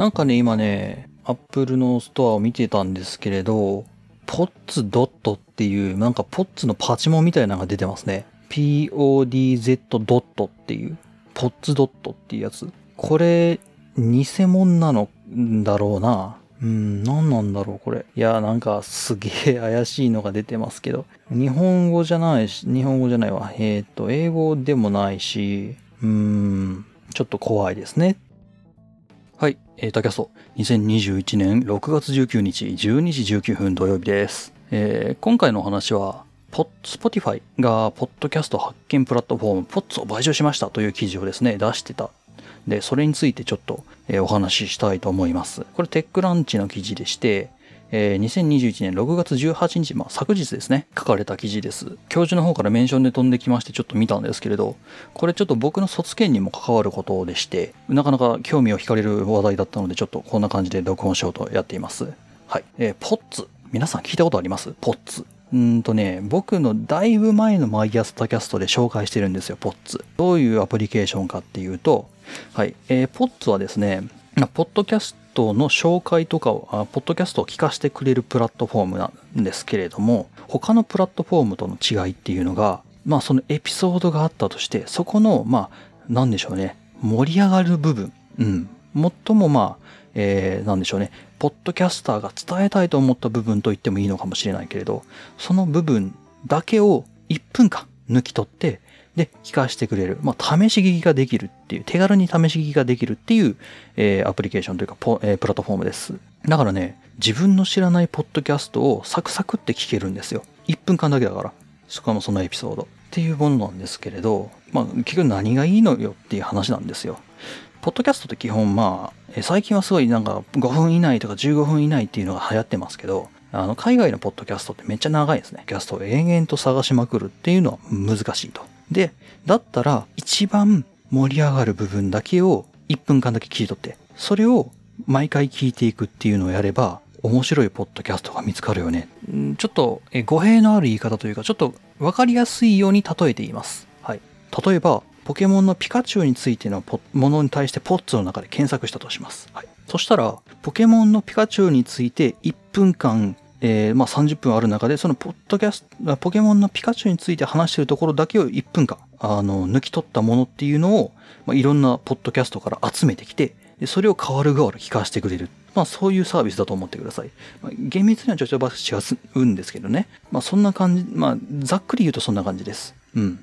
なんかね、今ね、Apple のストアを見てたんですけれど、ポッツドットっていう、なんかポッツのパチモンみたいなのが出てますね。podz ドットっていう、ポッツドットっていうやつ。これ、偽物なのだろうな。うん、何なんだろう、これ。いや、なんかすげえ怪しいのが出てますけど。日本語じゃないし、日本語じゃないわ。えっ、と、英語でもないし、うーん、ちょっと怖いですね。はい、えー、タキャスト。2021年6月19日12時19分土曜日です。えー今回のお話は、ポッ、スポティファイが、ポッドキャスト発見プラットフォーム、ポッツを買収しましたという記事をですね、出してたで、それについてちょっと、えーお話ししたいと思います。これ、テッククランチの記事でして、えー2021年6月18日、まあ、昨日ですね、書かれた記事です。教授の方からメンションで飛んできまして、ちょっと見たんですけれど、これちょっと僕の卒検にも関わることでして、なかなか興味を惹かれる話題だったので、ちょっとこんな感じで録音しようとやっています。はい。えーポッツ。皆さん聞いたことあります？ポッツ。うんとね、僕のだいぶ前のマイアスタキャストで紹介してるんですよ、ポッツ。どういうアプリケーションかっていうと、はい、えーポッツはですね、ポッドキャストの紹介とかを、ポッドキャストを聞かせてくれるプラットフォームなんですけれども、他のプラットフォームとの違いっていうのが、まあそのエピソードがあったとして、そこの、まあ、なんでしょうね、盛り上がる部分、うん、最もまあ、えー、なんでしょうね、ポッドキャスターが伝えたいと思った部分と言ってもいいのかもしれないけれど、その部分だけを1分間抜き取って、で、聞かせてくれる。まあ、試し聞きができるっていう、手軽に試し聞きができるっていう、えーアプリケーションというかポ、えープラットフォームです。だからね、自分の知らないポッドキャストをサクサクって聞けるんですよ。1分間だけだから。しかもそのエピソード。っていうものなんですけれど、まあ、結局何がいいのよっていう話なんですよ。ポッドキャストって基本まあ、最近はすごいなんか5分以内とか15分以内っていうのが流行ってますけど、あの、海外のポッドキャストってめっちゃ長いですね。キャストを延々と探しまくるっていうのは難しいと。で、だったら一番盛り上がる部分だけを1分間だけ切り取って、それを毎回聞いていくっていうのをやれば、面白いポッドキャストが見つかるよね。ちょっと語弊のある言い方というか、ちょっとわかりやすいように例えています。はい。例えば、ポケモンのピカチュウについてのものに対してポッツの中で検索したとします。はい。そしたら、ポケモンのピカチュウについて1分間、えーまあ30分ある中で、そのポッドキャスト、ポケモンのピカチュウについて話しているところだけを1分間、あの、抜き取ったものっていうのを、まあ、いろんなポッドキャストから集めてきて、でそれを変わる変わる聞かせてくれる。まあそういうサービスだと思ってください。まあ、厳密にはちょっと違うんですけどね。まあそんな感じ、まあざっくり言うとそんな感じです。うん。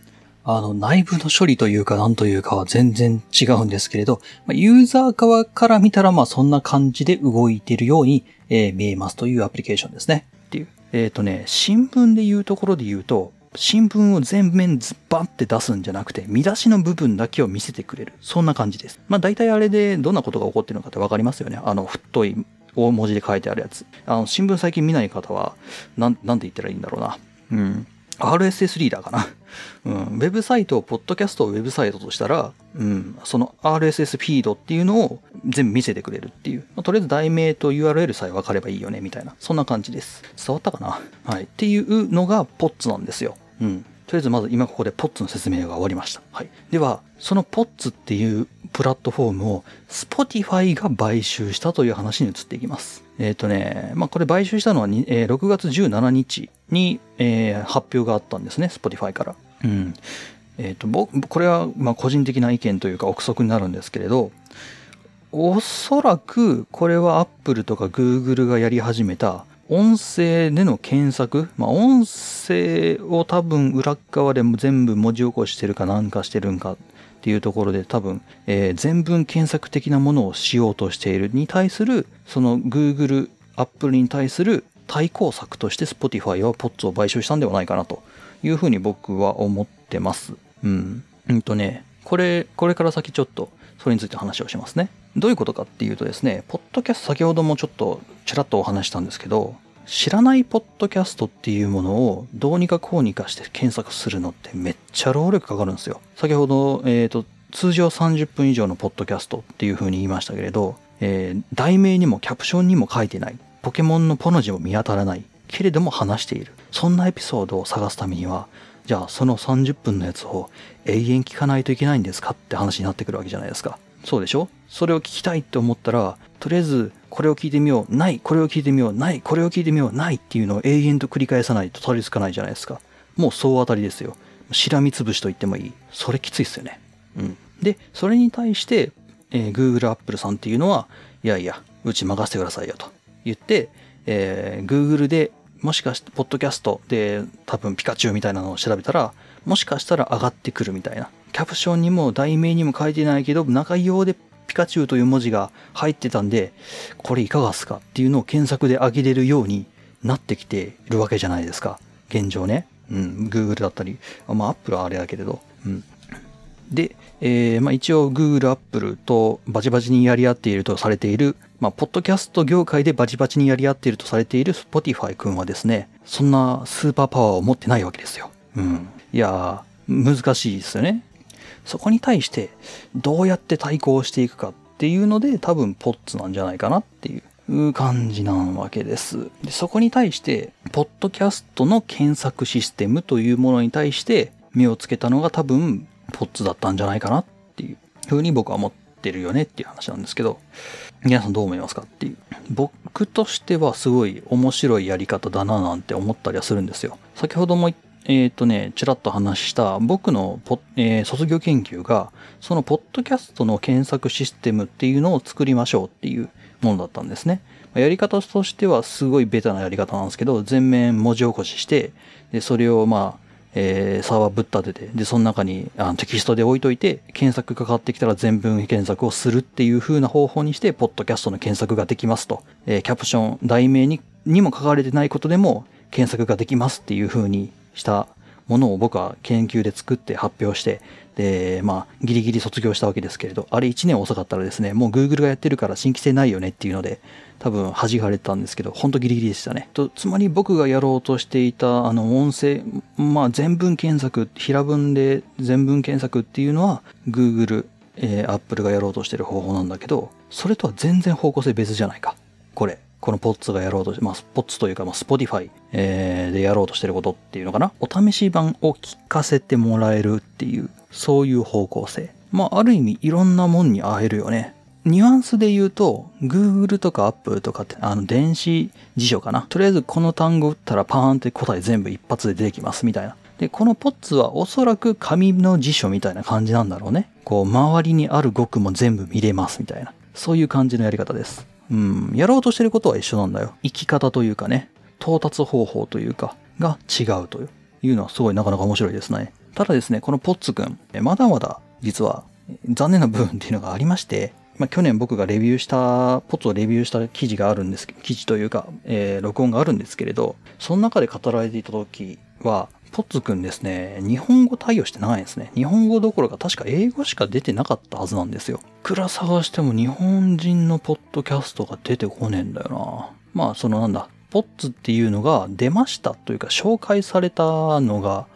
あの、内部の処理というか何というかは全然違うんですけれど、ま、ユーザー側から見たらまあそんな感じで動いているように、えー見えますというアプリケーションですね。っていう。えっ、とね、新聞で言うところで言うと、新聞を全面ズバって出すんじゃなくて、見出しの部分だけを見せてくれる。そんな感じです。まあ大体あれでどんなことが起こってるのかってわかりますよね。あの、太い大文字で書いてあるやつ。あの、新聞最近見ない方は、なん、なんて言ったらいいんだろうな。うん。RSS リーダーかな。うん。ウェブサイトを、ポッドキャストをウェブサイトとしたら、うん。その RSS フィードっていうのを全部見せてくれるっていう。まあとりあえず題名と URL さえ分かればいいよね、みたいな。そんな感じです。伝わったかな？はい。っていうのがポッツなんですよ。うん。とりあえずまず今ここでポッツの説明が終わりました。はい。では、そのポッツっていうプラットフォームを Spotify が買収したという話に移っていきます。えっ、とね、まあこれ買収したのは、えー6月17日に、えー発表があったんですね、Spotify から。うん。えっ、と、僕、これはま個人的な意見というか憶測になるんですけれど、おそらくこれは Apple とか Google がやり始めた音声での検索、まあ、音声を多分裏側でも全部文字起こしてるかなんかしてるんかっていうところで多分、えー全文検索的なものをしようとしているに対するその Google、Apple に対する対抗策として Spotify は POTS を買収したんではないかなというふうに僕は思ってます。うん。うんとね、これ、これから先ちょっとそれについて話をしますね。どういうことかっていうとですね、ポッドキャスト先ほどもちょっとちらっとお話したんですけど、知らないポッドキャストっていうものをどうにかこうにかして検索するのってめっちゃ労力かかるんですよ。先ほど、えっ、と、通常30分以上のポッドキャストっていう風に言いましたけれど、えー題名にもキャプションにも書いてない。ポケモンのポの字も見当たらない。けれども話している。そんなエピソードを探すためには、じゃあその30分のやつを永遠聞かないといけないんですかって話になってくるわけじゃないですか。そうでしょ？それを聞きたいって思ったら、とりあえずこれを聞いてみよう、ない、これを聞いてみよう、ない、これを聞いてみよう、ないっていうのを永遠と繰り返さないとたどり着かないじゃないですか。もう総当たりですよ。しらみつぶしと言ってもいい。それきついっすよね。うん。で、それに対して、えー、Google、Apple さんっていうのは、いやいや、うち任せてくださいよと言って、えー、Google でもしかして、ポッドキャストで多分ピカチュウみたいなのを調べたら、もしかしたら上がってくるみたいな。キャプションにも題名にも書いてないけど、中用でピカチュウという文字が入ってたんで、これいかがっすかっていうのを検索で上げれるようになってきているわけじゃないですか。現状ね。うん、Google だったり、まあ Apple はあれだけれど。うん。で、えー、まあ一応 Google、Apple とバチバチにやり合っているとされているまあ、ポッドキャスト業界でバチバチにやり合っているとされている Spotify 君はですね、そんなスーパーパワーを持ってないわけですよ。うん。いやー、難しいですよね。そこに対して、どうやって対抗していくかっていうので、多分ポッツなんじゃないかなっていう感じなわけです。でそこに対して、ポッドキャストの検索システムというものに対して目をつけたのが多分、ポッツだったんじゃないかなっていうふうに僕は思ってるよねっていう話なんですけど、皆さんどう思いますかっていう。僕としてはすごい面白いやり方だななんて思ったりはするんですよ。先ほどもえっ、ー、とね、ちらっと話した僕のポ、えー、卒業研究が、そのポッドキャストの検索システムっていうのを作りましょうっていうものだったんですね。やり方としてはすごいベタなやり方なんですけど、全面文字起こしして、で、それをまあ、えー、サーバーぶっ立てて、で、その中にあのテキストで置いといて、検索かかってきたら全文検索をするっていう風な方法にして、ポッドキャストの検索ができますと。えー、キャプション、題名ににも書かれてないことでも検索ができますっていう風にしたものを僕は研究で作って発表して、で、まあ、ギリギリ卒業したわけですけれど、あれ1年遅かったらですね、もう Google がやってるから新規性ないよねっていうので、多分弾かれたんですけど、ほんとギリギリでしたね。とつまり僕がやろうとしていた、あの、音声、まあ、全文検索、平文で全文検索っていうのは、Google、えー、Apple がやろうとしてる方法なんだけど、それとは全然方向性別じゃないか。これ。このポッツがやろうとして、まあ、ポッツというか、まあ、Spotify、えー、でやろうとしてることっていうのかな。お試し版を聞かせてもらえるっていう、そういう方向性。まあ、ある意味いろんなもんに会えるよね。ニュアンスで言うと、Google とか Apple とかって、あの、電子辞書かな。とりあえずこの単語打ったらパーンって答え全部一発で出てきますみたいな。で、このポッツはおそらく紙の辞書みたいな感じなんだろうね。こう、周りにある語句も全部見れますみたいな。そういう感じのやり方です。うん、やろうとしてることは一緒なんだよ。生き方というかね、到達方法というか、が違うという。のはすごいなかなか面白いですね。ただですね、このポッツくん、まだまだ実は残念な部分っていうのがありまして、まあ、去年僕がレビューした、ポッツをレビューした記事があるんです、記事というか、えー、録音があるんですけれど、その中で語られていた時は、ポッツくんですね、日本語対応してないんですね。日本語どころか確か英語しか出てなかったはずなんですよ。いくら探しても日本人のポッドキャストが出てこねえんだよな。まあ、そのなんだ、ポッツっていうのが出ましたというか紹介されたのが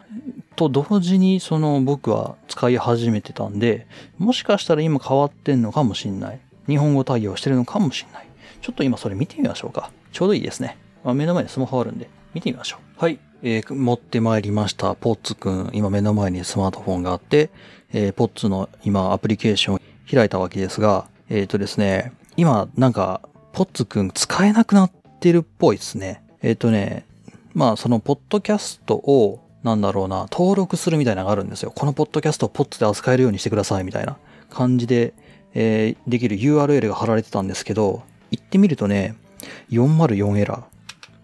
と同時にその僕は使い始めてたんで、もしかしたら今変わってんのかもしんない。日本語対応してるのかもしんない。ちょっと今それ見てみましょうか。ちょうどいいですね。まあ、目の前にスマホあるんで、見てみましょう。はい。えー、持ってまいりました。ポッツくん。今目の前にスマートフォンがあって、えー、ポッツの今アプリケーションを開いたわけですが、えっ、ー、とですね、今なんか、ポッツくん使えなくなってるっぽいですね。えっ、ー、とね、まあそのポッドキャストをなんだろうな、登録するみたいなのがあるんですよ。このポッドキャストをポッツで扱えるようにしてくださいみたいな感じで、えー、できる URL が貼られてたんですけど、行ってみるとね、404エラー。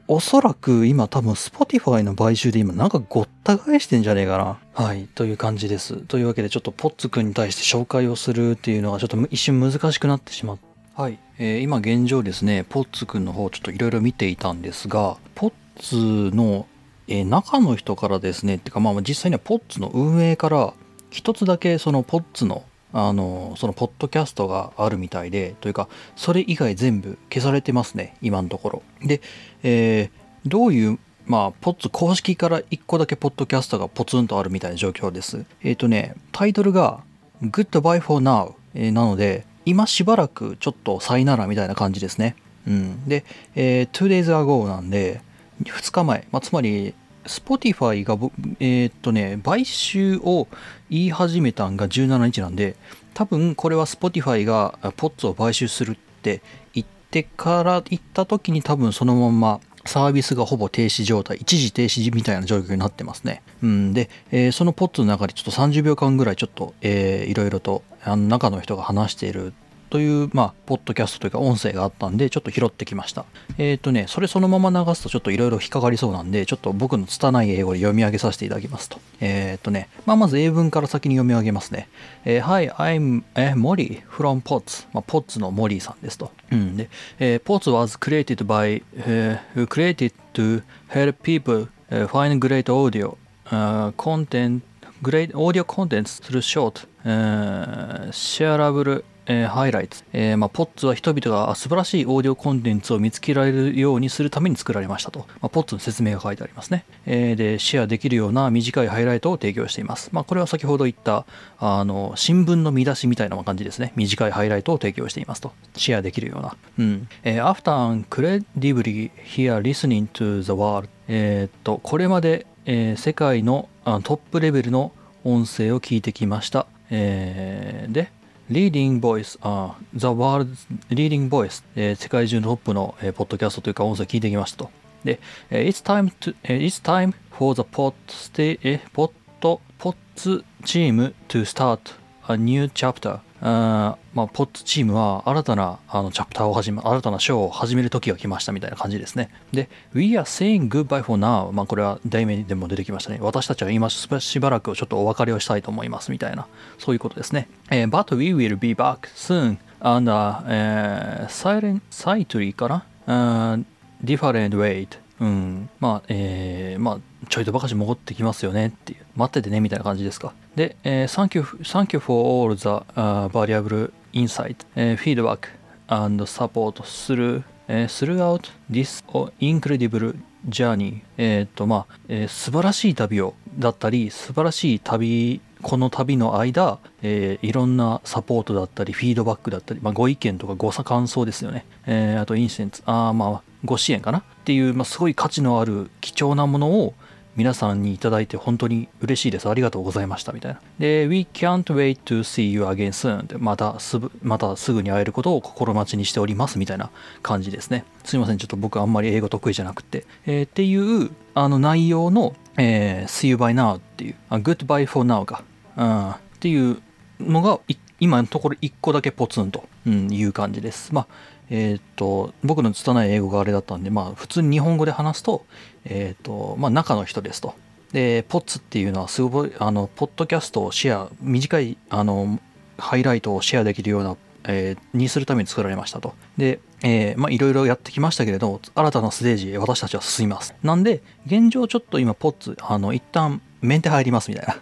おそらく今多分 Spotify の買収で今なんかごった返してんじゃねえかな。はい。という感じです。というわけでちょっとポッツくんに対して紹介をするっていうのがちょっと一瞬難しくなってしまった。はい。えー、今現状ですね、ポッツくんの方ちょっといろいろ見ていたんですが、ポッツのえー、中の人からですね、ってかまあ実際にはポッツの運営から一つだけそのポッツのあのそのポッドキャストがあるみたいでというかそれ以外全部消されてますね今のところ。で、えー、どういうまあポッツ公式から1個だけポッドキャストがポツンとあるみたいな状況です。えっ、ー、とねタイトルが Goodbye for Now、えー、なので今しばらくちょっとさいならみたいな感じですね。うん。で、えー、2days ago なんで2日前、まあ、つまり Spotify が、えーっとね、買収を言い始めたんが17日なんで、多分これは Spotify がポッツを買収するって言ってから行った時に多分そのままサービスがほぼ停止状態、一時停止みたいな状況になってますね。うん、で、えーそのポッツの中でちょっと30秒間ぐらいちょっと、えーいろいろとあの中の人が話しているという、まあ、ポッドキャストというか音声があったんで、ちょっと拾ってきました。えっ、とね、それそのまま流すとちょっといろいろ引っかかりそうなんで、ちょっと僕の拙い英語で読み上げさせていただきますと。えっ、とね、まあ、まず英文から先に読み上げますね。えー Hi, I'm、えー、Molly from POTS。まあ、POTS のモリーさんですと。うん、で、えー POTS was created by、えー created to help people、find great audio、uh, content great audio contents through short、uh, shareable えーハイライト、えーまあ、ポッツは人々が素晴らしいオーディオコンテンツを見つけられるようにするために作られましたと、まあ、ポッツの説明が書いてありますね、えーでシェアできるような短いハイライトを提供しています、まあ、これは先ほど言ったあの新聞の見出しみたいな感じですね。短いハイライトを提供していますと。シェアできるような、うん。えー、After incredibly here listening to the world えっとこれまで、えー世界のトップレベルの音声を聞いてきました、えーで Leading Voice、あ The World's Leading Voice、えー世界中のトップの、えーポッドキャストというか音声聞いてきましたと。で、えー It's time to, えー It's time for the pod stay, えー、ポッド、ポッツチーム to start a new chapter. あまあ、ポッツチームは新たなあのチャプターを始め、新たな章を始める時が来ましたみたいな感じですね。で、We are saying goodbye for now. まあ、これは題名でも出てきましたね。私たちは今しばらくちょっとお別れをしたいと思いますみたいな、そういうことですね。えー But we will be back soon and a、えー silent, slightly かな、uh, different way. うん、まあ、えーまあ、ちょいとばかし戻ってきますよねっていう、待っててねみたいな感じですか。で、えー thank, you, thank you for all the、uh, variable insight、えー feedback and support through、えー throughout this incredible journey. えーっとまあ、えー素晴らしい旅をだったり素晴らしい旅この旅の間、えーいろんなサポートだったりフィードバックだったり、まあ、ご意見とかご感想ですよね、えーあとインシデンツあーまあご支援かなっていう、まあ、すごい価値のある貴重なものを皆さんにいただいて本当に嬉しいです。ありがとうございました。みたいな。で、We can't wait to see you again soon. またすぐ、またすぐに会えることを心待ちにしております。みたいな感じですね。すいません。ちょっと僕あんまり英語得意じゃなくて。えーっていう、あの内容の、えー See you by now っていう、あ Goodbye for now か。うん、っていうのが、今のところ1個だけポツンと、うん、いう感じです。まあ、えーっと、僕の拙い英語があれだったんで、まあ、普通に日本語で話すと、えーっと、まあ、中の人ですと。で、ポッツっていうのは、すごい、あの、ポッドキャストをシェア、短い、あの、ハイライトをシェアできるような、えーにするために作られましたと。で、えーまあ、いろいろやってきましたけれど、新たなステージへ私たちは進みます。なんで、現状ちょっと今、ポッツ、あの、一旦、メンテ入りますみたいな。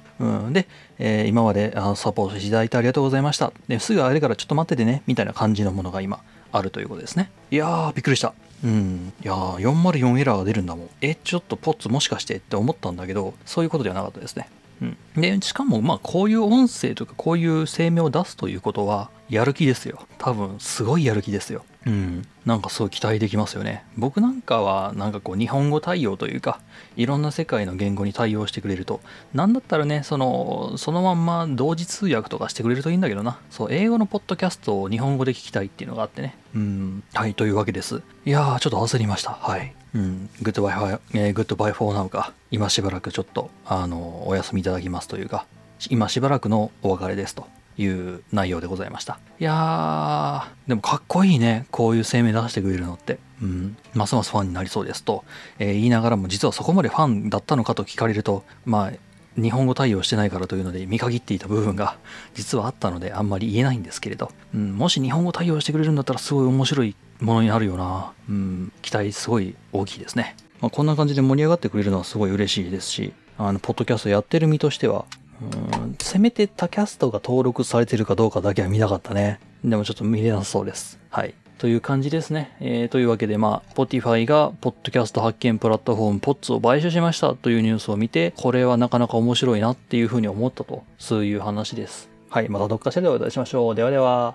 うん、で、えー今まであのサポートしていただいてありがとうございました。ですぐ会えるからちょっと待っててね、みたいな感じのものが今あるということですね。いやー、びっくりした。うん。いやー、404エラーが出るんだもん。え、ちょっとポッツもしかしてって思ったんだけど、そういうことではなかったですね。うん。で、しかも、まあ、こういう音声とか、こういう声明を出すということは、やる気ですよ。多分、すごいやる気ですよ。うん。なんかすごい期待できますよね。僕なんかは、なんかこう、日本語対応というか、いろんな世界の言語に対応してくれると、なんだったらね、その、そのまんま同時通訳とかしてくれるといいんだけどな。そう、英語のポッドキャストを日本語で聞きたいっていうのがあってね。うん。はい、というわけです。いやー、ちょっと焦りました。はい。うん。 Goodbye for、えー、 Goodbye for now か。今しばらくちょっと、あの、お休みいただきますというか、今しばらくのお別れですと。いう内容でございました。いやー、でもかっこいいね。こういう声明出してくれるのって。うん。ますますファンになりそうですと、えー言いながらも実はそこまでファンだったのかと聞かれると、まあ、日本語対応してないからというので見限っていた部分が実はあったのであんまり言えないんですけれど、うん、もし日本語対応してくれるんだったらすごい面白いものになるよな。うん、期待すごい大きいですね。まあ、こんな感じで盛り上がってくれるのはすごい嬉しいですし、あの、ポッドキャストやってる身としては、うん、せめて他キャストが登録されてるかどうかだけは見たかったね。でもちょっと見れなそうです。はい。という感じですね。えー、というわけで、まあ、Spotify が、ポッドキャスト発見プラットフォーム POTS を買収しましたというニュースを見て、これはなかなか面白いなっていうふうに思ったと、そういう話です。はい。またどっかしらでお会いいたしましょう。ではでは。